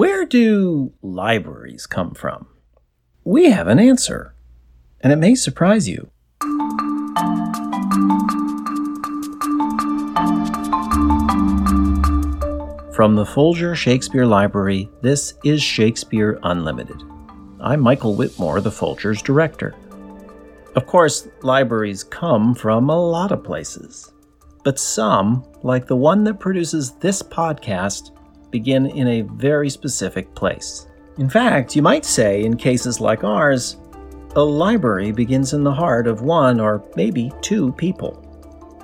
Where do libraries come from? We have an answer, and it may surprise you. From the Folger Shakespeare Library, this is Shakespeare Unlimited. I'm Michael Whitmore, the Folger's director. Of course, libraries come from a lot of places, but some, like the one that produces this podcast, begin in a very specific place. In fact, you might say, in cases like ours, a library begins in the heart of one or maybe two people.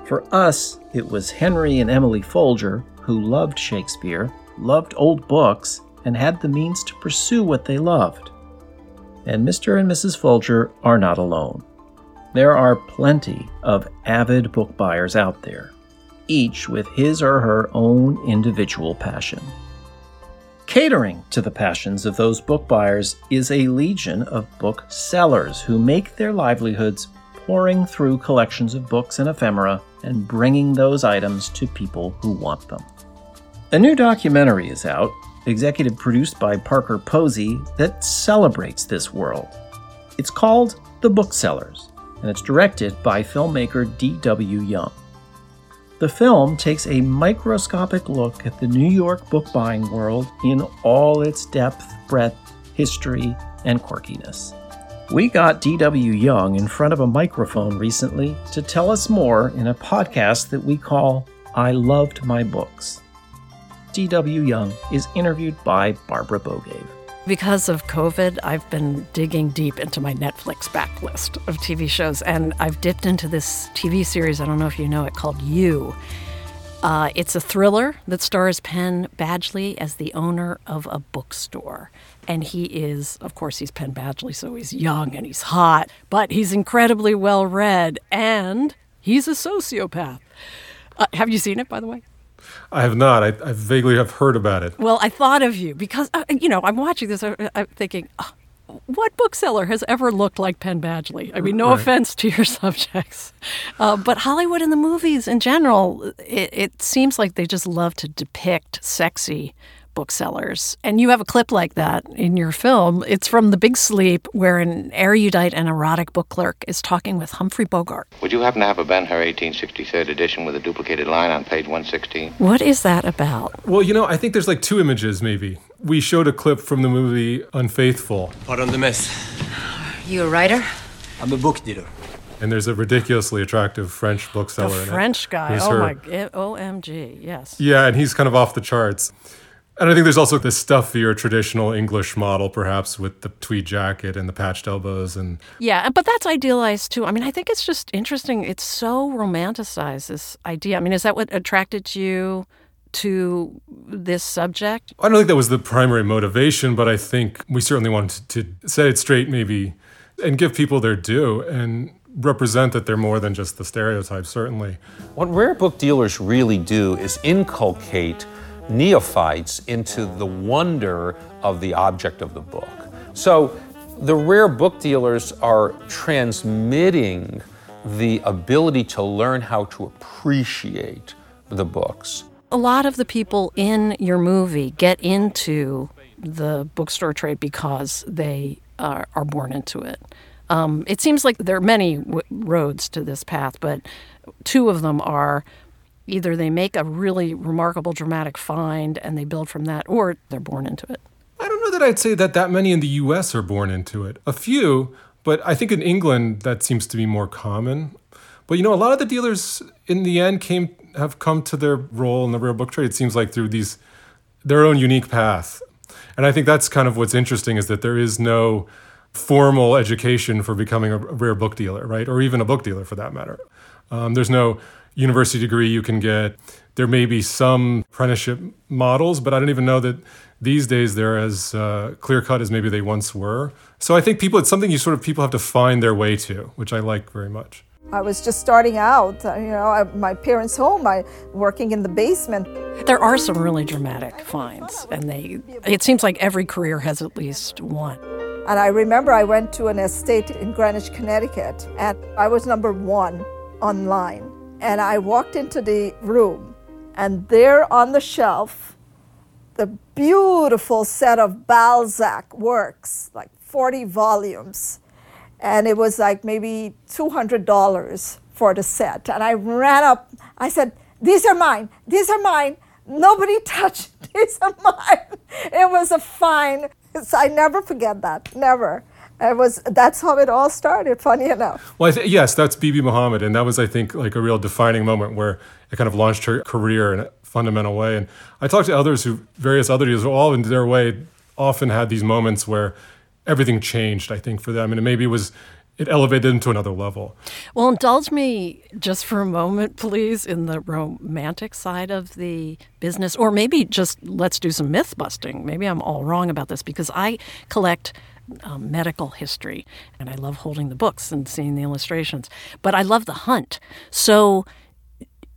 For us, it was Henry and Emily Folger who loved Shakespeare, loved old books, and had the means to pursue what they loved. And Mr. and Mrs. Folger are not alone. There are plenty of avid book buyers out there, each with his or her own individual passion. Catering to the passions of those book buyers is a legion of book sellers who make their livelihoods poring through collections of books and ephemera and bringing those items to people who want them. A new documentary is out, executive produced by Parker Posey, that celebrates this world. It's called The Booksellers, and it's directed by filmmaker D.W. Young. The film takes a microscopic look at the New York book buying world in all its depth, breadth, history, and quirkiness. We got D.W. Young in front of a microphone recently to tell us more in a podcast that we call I Loved My Books. D.W. Young is interviewed by Barbara Bogaev. Because of COVID, I've been digging deep into my Netflix backlist of TV shows, and I've dipped into this TV series. I don't know if you know it called You. Uh, it's a thriller that stars Penn Badgley as the owner of a bookstore. And he is, of course, he's Penn Badgley, so he's young and he's hot, but he's incredibly well read and he's a sociopath. Uh, have you seen it, by the way? I have not. I, I, vaguely have heard about it. Well, I thought of you because, uh, you know, I'm watching this. Uh, I'm thinking, oh, what bookseller has ever looked like Penn Badgley? I mean, no right. offense to your subjects, uh, but Hollywood and the movies in general, it, it seems like they just love to depict sexy booksellers. And you have a clip like that in your film. It's from The Big Sleep, where an erudite and erotic book clerk is talking with Humphrey Bogart. Would you happen to have a Ben Hur 1863 edition with a duplicated line on page 116? What is that about? Well, you know, I think there's like two images, maybe. We showed a clip from the movie Unfaithful. Pardon the mess. You a writer? I'm a book dealer. And there's a ridiculously attractive French bookseller. The French guy. Oh her. my, OMG, yes. Yeah, and he's kind of off the charts. And I think there's also the stuffier traditional English model, perhaps with the tweed jacket and the patched elbows, and yeah, but that's idealized too. I mean, I think it's just interesting. It's so romanticized this idea. I mean, is that what attracted you to this subject? I don't think that was the primary motivation, but I think we certainly wanted to set it straight, maybe, and give people their due and represent that they're more than just the stereotypes. Certainly, what rare book dealers really do is inculcate neophytes into the wonder of the object of the book. So the rare book dealers are transmitting the ability to learn how to appreciate the books. A lot of the people in your movie get into the bookstore trade because they are, are born into it. Um, it seems like there are many w- roads to this path, but two of them are either they make a really remarkable dramatic find and they build from that, or they're born into it. I don't know that I'd say that that many in the U.S. are born into it. A few, but I think in England that seems to be more common. But you know, a lot of the dealers in the end came have come to their role in the rare book trade. It seems like through these their own unique path, and I think that's kind of what's interesting is that there is no formal education for becoming a rare book dealer, right, or even a book dealer for that matter. Um, there's no university degree you can get. There may be some apprenticeship models, but I don't even know that these days they're as uh, clear cut as maybe they once were. So I think people, it's something you sort of people have to find their way to, which I like very much. I was just starting out, uh, you know, at my parents' home, I working in the basement. There are some really dramatic finds, and they it seems like every career has at least one. And I remember I went to an estate in Greenwich, Connecticut, and I was number one online. And I walked into the room, and there on the shelf, the beautiful set of Balzac works, like 40 volumes. And it was like maybe $200 for the set. And I ran up, I said, These are mine, these are mine. Nobody touched, these are mine. It was a fine. I never forget that, never. It was that's how it all started. Funny enough. Well, th- yes, that's Bibi Muhammad, and that was, I think, like a real defining moment where it kind of launched her career in a fundamental way. And I talked to others who, various other who all in their way, often had these moments where everything changed. I think for them, and it maybe it was it elevated them to another level. Well, indulge me just for a moment, please, in the romantic side of the business, or maybe just let's do some myth busting. Maybe I'm all wrong about this because I collect um, medical history, and I love holding the books and seeing the illustrations. But I love the hunt. So,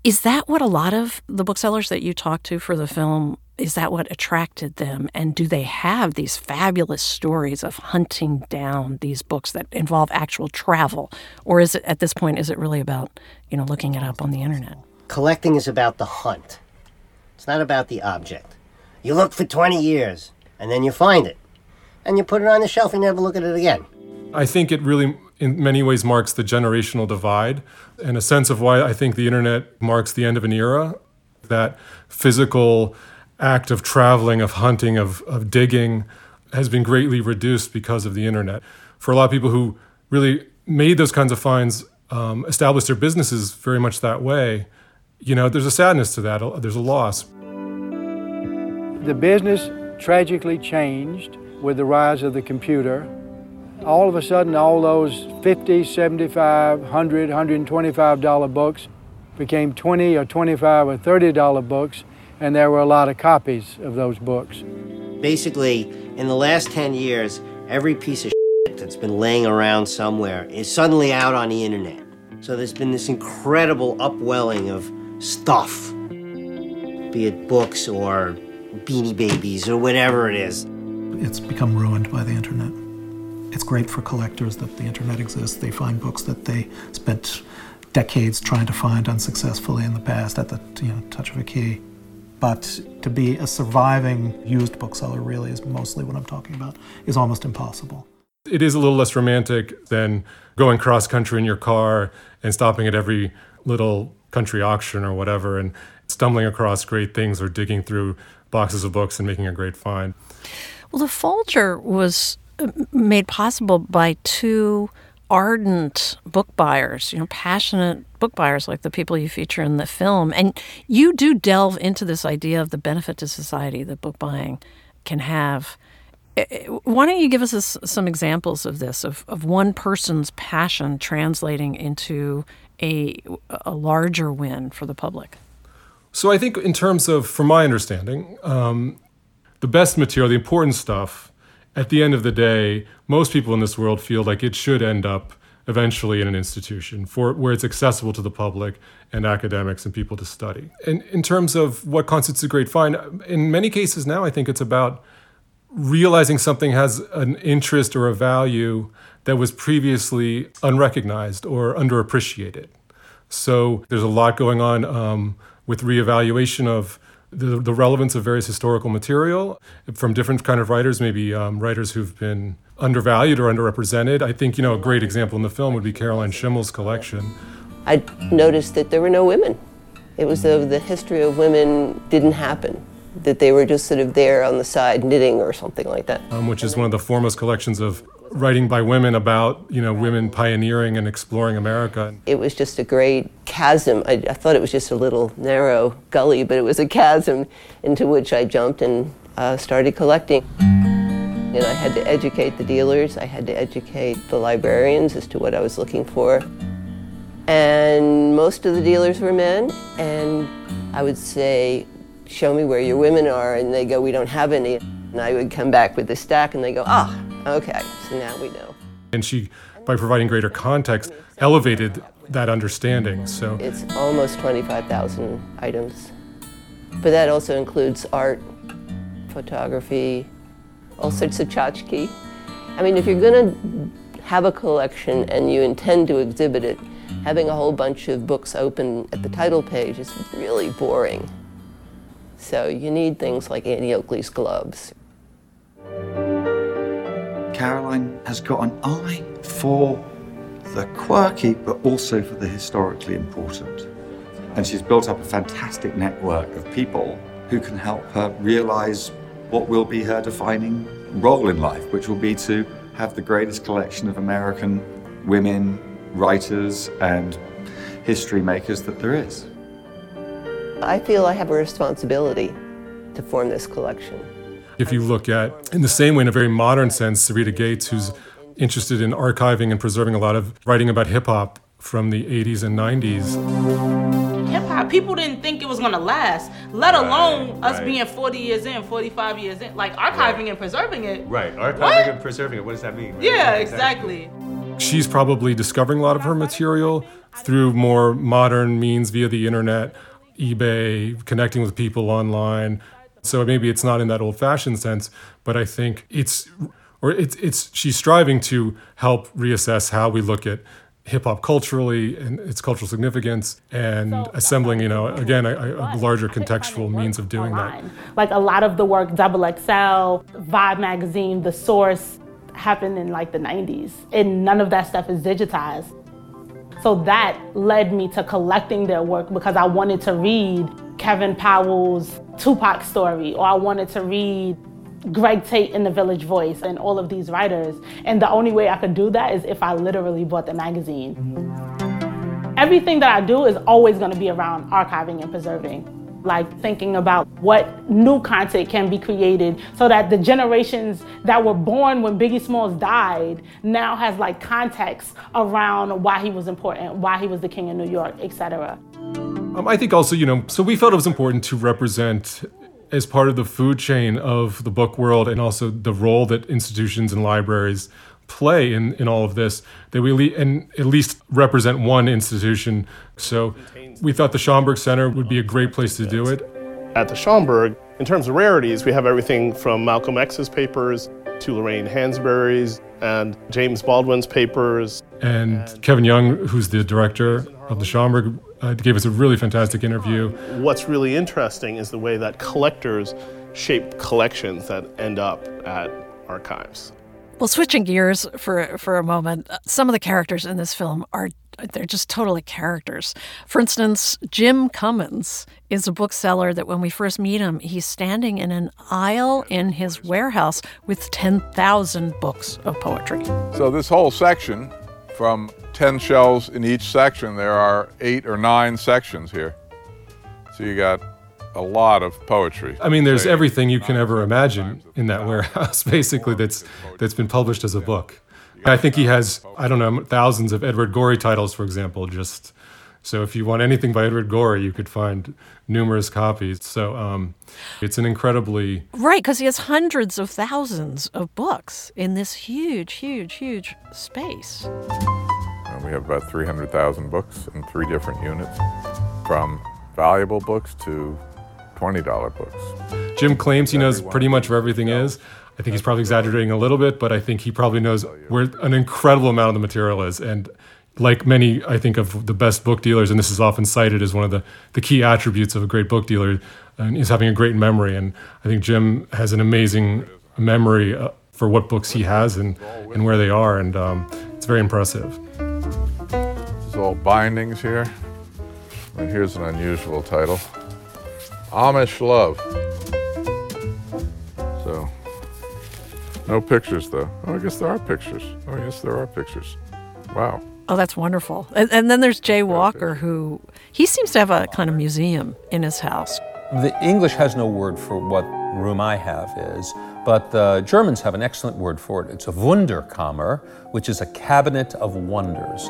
is that what a lot of the booksellers that you talk to for the film? Is that what attracted them? And do they have these fabulous stories of hunting down these books that involve actual travel, or is it at this point is it really about you know looking it up on the internet? Collecting is about the hunt. It's not about the object. You look for 20 years and then you find it and you put it on the shelf and you never look at it again. I think it really, in many ways, marks the generational divide and a sense of why I think the internet marks the end of an era. That physical act of traveling, of hunting, of, of digging has been greatly reduced because of the internet. For a lot of people who really made those kinds of finds, um, established their businesses very much that way, you know, there's a sadness to that, there's a loss. The business tragically changed with the rise of the computer. All of a sudden, all those 50, 75, 100, 125 dollar books became 20 or 25 or 30 dollar books, and there were a lot of copies of those books. Basically, in the last 10 years, every piece of that's been laying around somewhere is suddenly out on the internet. So there's been this incredible upwelling of stuff, be it books or beanie babies or whatever it is it's become ruined by the internet. It's great for collectors that the internet exists. They find books that they spent decades trying to find unsuccessfully in the past at the you know, touch of a key. But to be a surviving used bookseller really is mostly what I'm talking about, is almost impossible. It is a little less romantic than going cross country in your car and stopping at every little country auction or whatever and stumbling across great things or digging through boxes of books and making a great find. Well, the Folger was uh, made possible by two ardent book buyers, you know, passionate book buyers like the people you feature in the film. And you do delve into this idea of the benefit to society that book buying can have. Why don't you give us some examples of this, of, of one person's passion translating into a, a larger win for the public? So I think, in terms of, from my understanding, um, the best material, the important stuff, at the end of the day, most people in this world feel like it should end up eventually in an institution for where it's accessible to the public and academics and people to study. And in terms of what constitutes a great find, in many cases now I think it's about realizing something has an interest or a value that was previously unrecognized or underappreciated. So there's a lot going on um, with reevaluation of the, the relevance of various historical material from different kind of writers, maybe um, writers who've been undervalued or underrepresented. I think you know a great example in the film would be Caroline Schimmel's collection. I noticed that there were no women. It was though the history of women didn't happen, that they were just sort of there on the side knitting or something like that. Um, which is one of the foremost collections of writing by women about you know women pioneering and exploring America. It was just a great chasm. I, I thought it was just a little narrow gully, but it was a chasm into which I jumped and uh, started collecting. And I had to educate the dealers. I had to educate the librarians as to what I was looking for. And most of the dealers were men, and I would say, "Show me where your women are," and they go, "We don't have any." And I would come back with a stack, and they go, "Ah." Okay, so now we know. And she, by providing greater context, elevated that understanding. So it's almost 25,000 items. But that also includes art, photography, all sorts of tchotchke. I mean, if you're going to have a collection and you intend to exhibit it, having a whole bunch of books open at the title page is really boring. So you need things like Annie Oakley's gloves. Caroline has got an eye for the quirky, but also for the historically important. And she's built up a fantastic network of people who can help her realize what will be her defining role in life, which will be to have the greatest collection of American women, writers, and history makers that there is. I feel I have a responsibility to form this collection. If you look at, in the same way, in a very modern sense, Syreeta Gates, who's interested in archiving and preserving a lot of writing about hip hop from the 80s and 90s. Hip hop, people didn't think it was gonna last, let alone us right. being 40 years in, 45 years in, like archiving and preserving it. Right, archiving What? and preserving it. What does that mean? right? Yeah, exactly. She's probably discovering a lot of her material through more modern means via the internet, eBay, connecting with people online. So maybe it's not in that old-fashioned sense, but I think it's or it's it's she's striving to help reassess how we look at hip hop culturally and its cultural significance and uh, assembling, you know, again, a, a larger contextual means of doing that. Like a lot of the work, Double XL, Vibe magazine, The Source, happened in like the 90s, and none of that stuff is digitized. So that led me to collecting their work because I wanted to read Kevin Powell's Tupac story, or I wanted to read Greg Tate in The Village Voice, and all of these writers. And the only way I could do that is if I literally bought the magazine. Everything that I do is always going to be around archiving and preserving like thinking about what new content can be created so that the generations that were born when Biggie Smalls died now has like context around why he was important, why he was the king of New York, etc. Um, I think also, you know, so we felt it was important to represent as part of the food chain of the book world and also the role that institutions and libraries play in, in all of this, that we le- and at least represent one institution. So we thought the Schomburg Center would be a great place to do it. At the Schomburg, in terms of rarities, we have everything from Malcolm X's papers to Lorraine Hansberry's and James Baldwin's papers. And Kevin Young, who's the director of the Schomburg, uh, gave us a really fantastic interview. What's really interesting is the way that collectors shape collections that end up at archives. Well, switching gears for for a moment, some of the characters in this film are they're just totally characters. For instance, Jim Cummins is a bookseller that when we first meet him, he's standing in an aisle in his warehouse with 10,000 books of poetry. So this whole section, from 10 shelves in each section, there are eight or nine sections here. So you got a lot of poetry. I mean, there's everything you can ever imagine in that warehouse, basically, that's that's been published as a book. I think he has, I don't know, thousands of Edward Gorey titles, for example, just so if you want anything by Edward Gorey, you could find numerous copies. So um, it's an incredibly Right, because he has hundreds of thousands of books in this huge, huge, huge space. Uh, we have about 300,000 books in three different units, from valuable books to $20 books. Jim claims he knows pretty much where everything is. I think he's probably exaggerating a little bit, but I think he probably knows where an incredible amount of the material is. And like many, I think, of the best book dealers, and this is often cited as one of the, the key attributes of a great book dealer, is having a great memory. And I think Jim has an amazing memory uh, for what books he has and, and where they are. And um, it's very impressive. This is all bindings here. And here's an unusual title Amish Love. So, no pictures though. Oh, I guess there are pictures. Oh, yes, there are pictures. Wow. Oh, that's wonderful. And, and then there's Jay Walker, who he seems to have a kind of museum in his house. The English has no word for what room I have is, but the Germans have an excellent word for it. It's a Wunderkammer, which is a cabinet of wonders.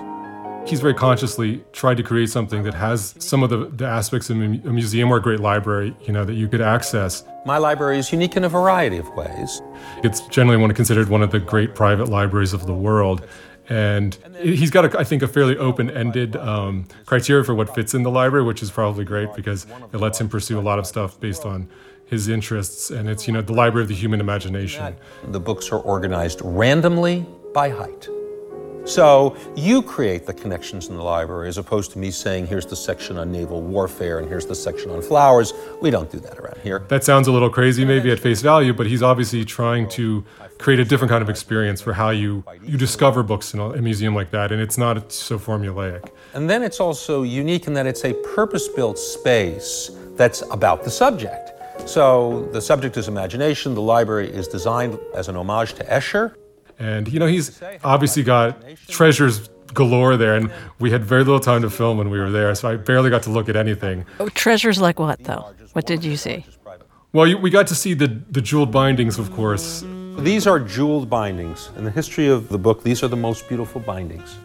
He's very consciously tried to create something that has some of the, the aspects of a museum or a great library, you know, that you could access. My library is unique in a variety of ways. It's generally one considered one of the great private libraries of the world. And he's got, a, I think, a fairly open-ended um, criteria for what fits in the library, which is probably great because it lets him pursue a lot of stuff based on his interests. And it's, you know, the library of the human imagination. The books are organized randomly by height. So you create the connections in the library as opposed to me saying, here's the section on naval warfare and here's the section on flowers. We don't do that around here. That sounds a little crazy, maybe at face value, but he's obviously trying to create a different kind of experience for how you, you discover books in a, a museum like that, and it's not so formulaic. And then it's also unique in that it's a purpose built space that's about the subject. So the subject is imagination, the library is designed as an homage to Escher. And, you know, he's obviously got treasures galore there, and we had very little time to film when we were there, so I barely got to look at anything. Oh, treasures like what, though? What did you see? Well, you, we got to see the, the jeweled bindings, of course. These are jeweled bindings. In the history of the book, these are the most beautiful bindings.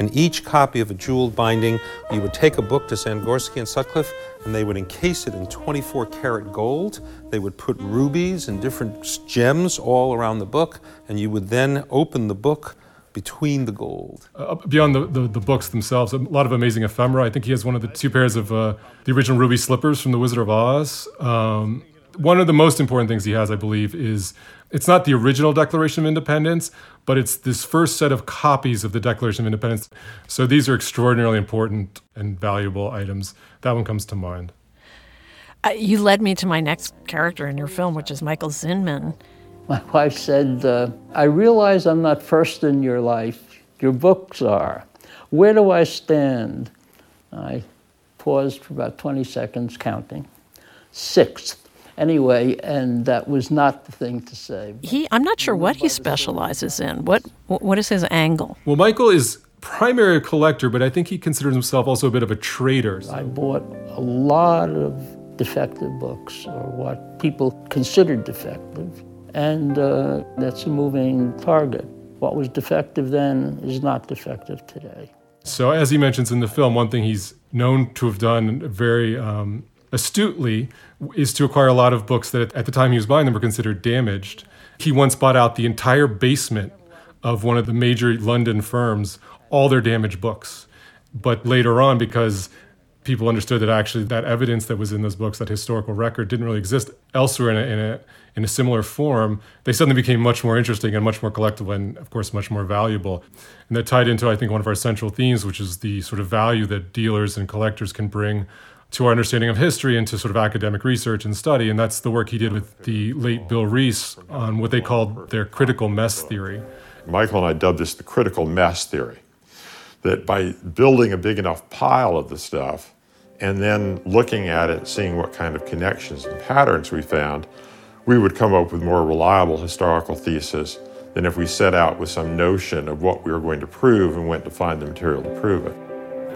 In each copy of a jeweled binding, you would take a book to Sangorski and Sutcliffe, and they would encase it in 24 karat gold. They would put rubies and different gems all around the book, and you would then open the book between the gold. Uh, beyond the, the, the, books themselves, a lot of amazing ephemera. I think he has one of the two pairs of uh, the original ruby slippers from The Wizard of Oz. Um, one of the most important things he has, I believe, is it's not the original Declaration of Independence, but it's this first set of copies of the Declaration of Independence. So these are extraordinarily important and valuable items. That one comes to mind. Uh, you led me to my next character in your film, which is Michael Zinman. My wife said, uh, I realize I'm not first in your life. Your books are. Where do I stand? I paused for about 20 seconds, counting. Sixth anyway, and that was not the thing to say. He, I'm not sure what he specializes in. What, what is his angle? Well, Michael is primary a collector, but I think he considers himself also a bit of a trader. I bought a lot of defective books, or what people considered defective, and uh, that's a moving target. What was defective then is not defective today. So, as he mentions in the film, one thing he's known to have done very um, astutely is to acquire a lot of books that at the time he was buying them were considered damaged. He once bought out the entire basement of one of the major London firms, all their damaged books. But later on, because people understood that actually that evidence that was in those books, that historical record, didn't really exist elsewhere in a, in a, in a similar form, they suddenly became much more interesting and much more collectible and, of course, much more valuable. And that tied into, I think, one of our central themes, which is the sort of value that dealers and collectors can bring to our understanding of history and to sort of academic research and study. And that's the work he did with the late Bill Reese on what they called their critical mess theory. Michael and I dubbed this the critical mess theory. That by building a big enough pile of the stuff and then looking at it, seeing what kind of connections and patterns we found, we would come up with more reliable historical thesis than if we set out with some notion of what we were going to prove and went to find the material to prove it.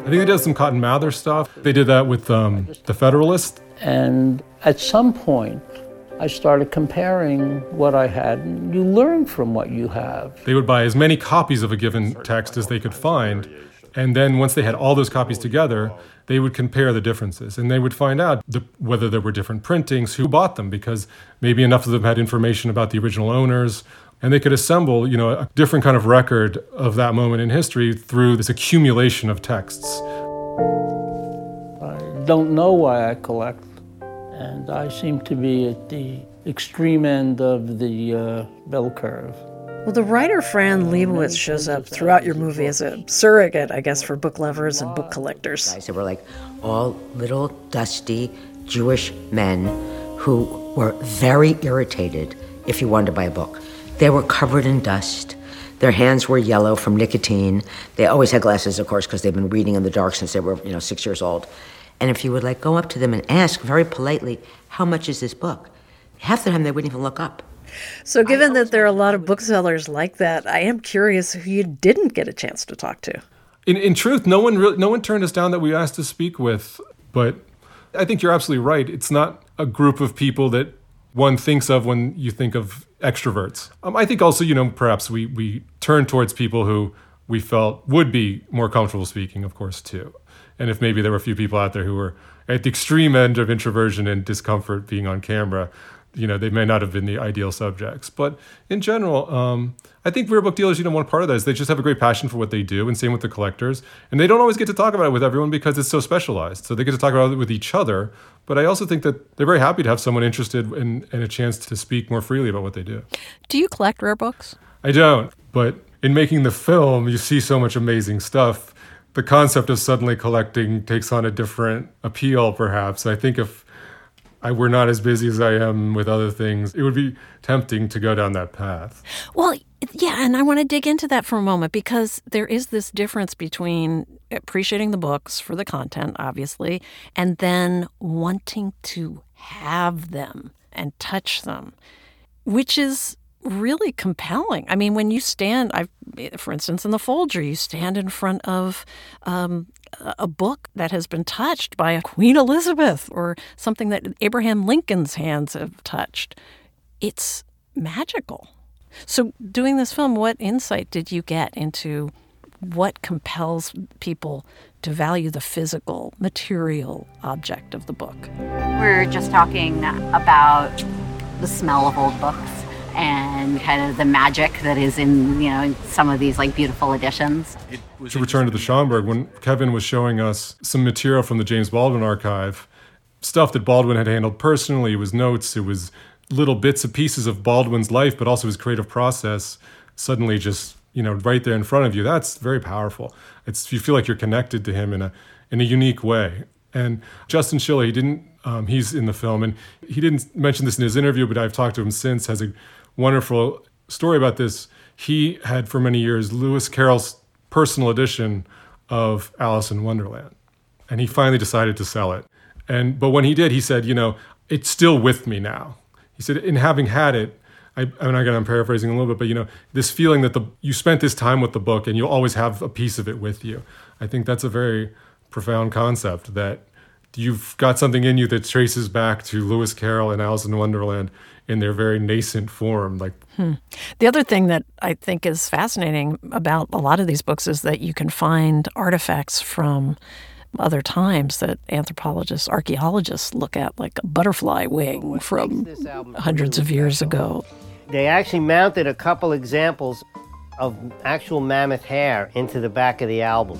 I think he does some Cotton Mather stuff. They did that with um, the Federalist. And at some point, I started comparing what I had, and you learn from what you have. They would buy as many copies of a given text as they could find. And then once they had all those copies together, they would compare the differences and they would find out the, whether there were different printings, who bought them, because maybe enough of them had information about the original owners and they could assemble, you know, a different kind of record of that moment in history through this accumulation of texts. I don't know why I collect, and I seem to be at the extreme end of the uh, bell curve. Well, the writer Fran Lebowitz shows up throughout your movie as a surrogate, I guess, for book lovers and book collectors. So we're like all little dusty Jewish men who were very irritated if you wanted to buy a book. They were covered in dust. Their hands were yellow from nicotine. They always had glasses, of course, because they've been reading in the dark since they were, you know, six years old. And if you would like go up to them and ask very politely, how much is this book? Half the time they wouldn't even look up. So, given that there are a lot of booksellers like that, I am curious who you didn't get a chance to talk to. In, in truth, no one really, no one turned us down that we asked to speak with. But I think you're absolutely right. It's not a group of people that one thinks of when you think of extroverts. Um, I think also, you know, perhaps we we turn towards people who we felt would be more comfortable speaking, of course, too. And if maybe there were a few people out there who were at the extreme end of introversion and discomfort being on camera, you know they may not have been the ideal subjects. But in general, um, I think rare book dealers, you know, one part of that is they just have a great passion for what they do, and same with the collectors. And they don't always get to talk about it with everyone because it's so specialized. So they get to talk about it with each other. But I also think that they're very happy to have someone interested in, and a chance to speak more freely about what they do. Do you collect rare books? I don't, but in making the film, you see so much amazing stuff. The concept of suddenly collecting takes on a different appeal, perhaps. I think if I were not as busy as I am with other things, it would be tempting to go down that path. Well, yeah, and I want to dig into that for a moment because there is this difference between appreciating the books for the content, obviously, and then wanting to have them and touch them, which is really compelling. I mean, when you stand, I, for instance, in the Folger, you stand in front of um, a book that has been touched by a Queen Elizabeth or something that Abraham Lincoln's hands have touched. It's magical. So, doing this film, what insight did you get into what compels people to value the physical, material object of the book? We're just talking about the smell of old books and kind of the magic that is in you know some of these like beautiful editions. To return to the Schomburg, when Kevin was showing us some material from the James Baldwin archive, stuff that Baldwin had handled personally, it was notes, it was little bits and pieces of Baldwin's life, but also his creative process, suddenly just you know right there in front of you. That's very powerful. It's you feel like you're connected to him in a in a unique way. And Justin Schiller, he didn't. Um, he's in the film, and he didn't mention this in his interview, but I've talked to him since. Has a wonderful story about this. He had for many years Lewis Carroll's personal edition of Alice in Wonderland, and he finally decided to sell it. And but when he did, he said, you know, it's still with me now. He said, in having had it, I, I'm not going. I'm paraphrasing a little bit, but you know, this feeling that the you spent this time with the book, and you'll always have a piece of it with you. I think that's a very profound concept that you've got something in you that traces back to Lewis Carroll and Alice in Wonderland in their very nascent form. Like hmm. the other thing that I think is fascinating about a lot of these books is that you can find artifacts from other times that anthropologists, archaeologists look at, like a butterfly wing from hundreds of years ago. They actually mounted a couple examples of actual mammoth hair into the back of the album.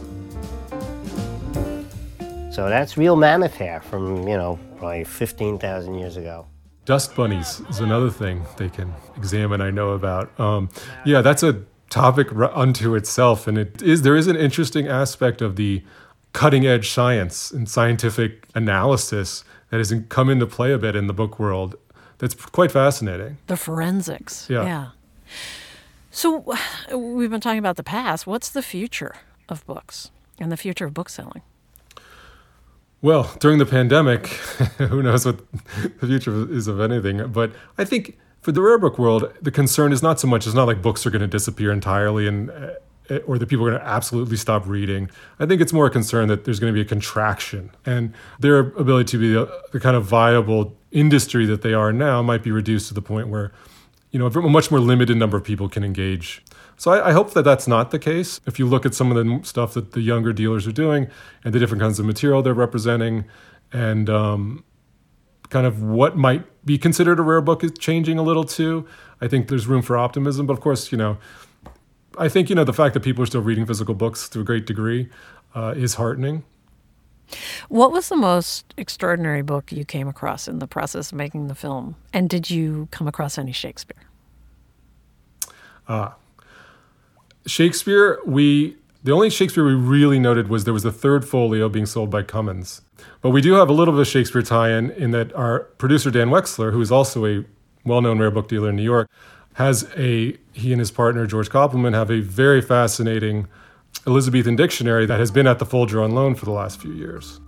So that's real mammoth hair from, you know, probably 15,000 years ago. Dust bunnies is another thing they can examine. I know about. Um, yeah, that's a topic unto itself, and it is there is an interesting aspect of the cutting edge science and scientific analysis that has come into play a bit in the book world. That's quite fascinating. The forensics. Yeah. yeah. So we've been talking about the past. What's the future of books and the future of book selling? Well, during the pandemic, who knows what the future is of anything. But I think for the rare book world, the concern is not so much, it's not like books are going to disappear entirely and uh, or that people are going to absolutely stop reading. I think it's more a concern that there's going to be a contraction and their ability to be the, the kind of viable industry that they are now might be reduced to the point where, you know, a much more limited number of people can engage so I, I, hope that that's not the case. If you look at some of the stuff that the younger dealers are doing and the different kinds of material they're representing, and um, kind of what might be considered a rare book is changing a little too. I think there's room for optimism, but of course, you know, I think you know the fact that people are still reading physical books to a great degree uh, is heartening. What was the most extraordinary book you came across in the process of making the film? And did you come across any Shakespeare? Ah, Shakespeare, we the only Shakespeare we really noted was there was a third folio being sold by Cummins. But we do have a little bit of Shakespeare tie-in in that our producer Dan Wechsler, who is also a well-known rare book dealer in New York, has a he and his partner George Koppelman have a very fascinating Elizabethan dictionary that has been at the Folger on loan for the last few years.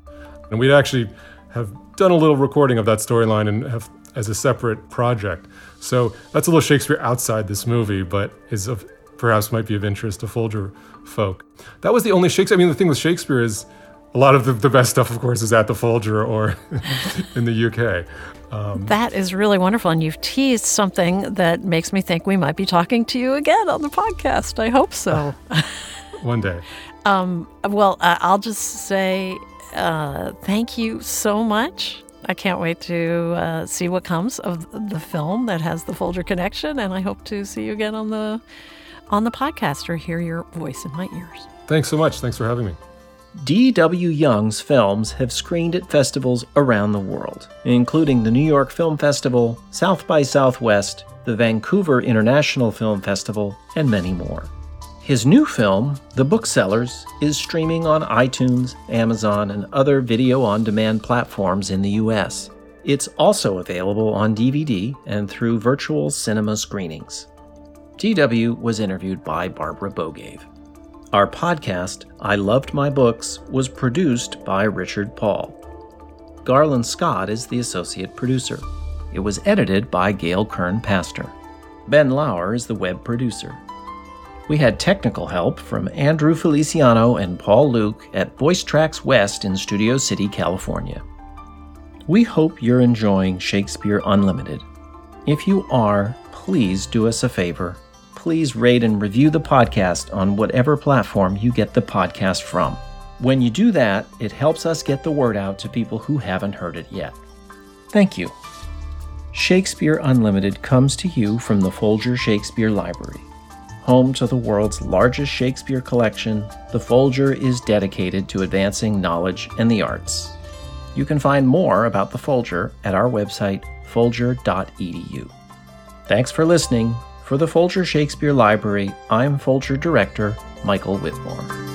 And we'd actually have done a little recording of that storyline and have as a separate project. So that's a little Shakespeare outside this movie, but is of perhaps might be of interest to Folger folk. That was the only Shakespeare. I mean, the thing with Shakespeare is a lot of the, the best stuff, of course, is at the Folger or in the UK. Um, that is really wonderful. And you've teased something that makes me think we might be talking to you again on the podcast. I hope so. one day. Um, well, uh, I'll just say uh, thank you so much I can't wait to uh, see what comes of the film that has the Folger connection, and I hope to see you again on the on the podcast or hear your voice in my ears. Thanks so much. Thanks for having me. D.W. Young's films have screened at festivals around the world, including the New York Film Festival, South by Southwest, the Vancouver International Film Festival, and many more. His new film, The Booksellers, is streaming on iTunes, Amazon, and other video on demand platforms in the US. It's also available on DVD and through virtual cinema screenings. DW was interviewed by Barbara Bogaev. Our podcast, I Loved My Books, was produced by Richard Paul. Garland Scott is the associate producer. It was edited by Gail Kern Paster. Ben Lauer is the web producer. We had technical help from Andrew Feliciano and Paul Luke at Voice Trax West in Studio City, California. We hope you're enjoying Shakespeare Unlimited. If you are, please do us a favor. Please rate and review the podcast on whatever platform you get the podcast from. When you do that, it helps us get the word out to people who haven't heard it yet. Thank you. Shakespeare Unlimited comes to you from the Folger Shakespeare Library. Home to the world's largest Shakespeare collection, the Folger is dedicated to advancing knowledge and the arts. You can find more about the Folger at our website, folger.edu. Thanks for listening. For the Folger Shakespeare Library, I'm Folger Director Michael Whitmore.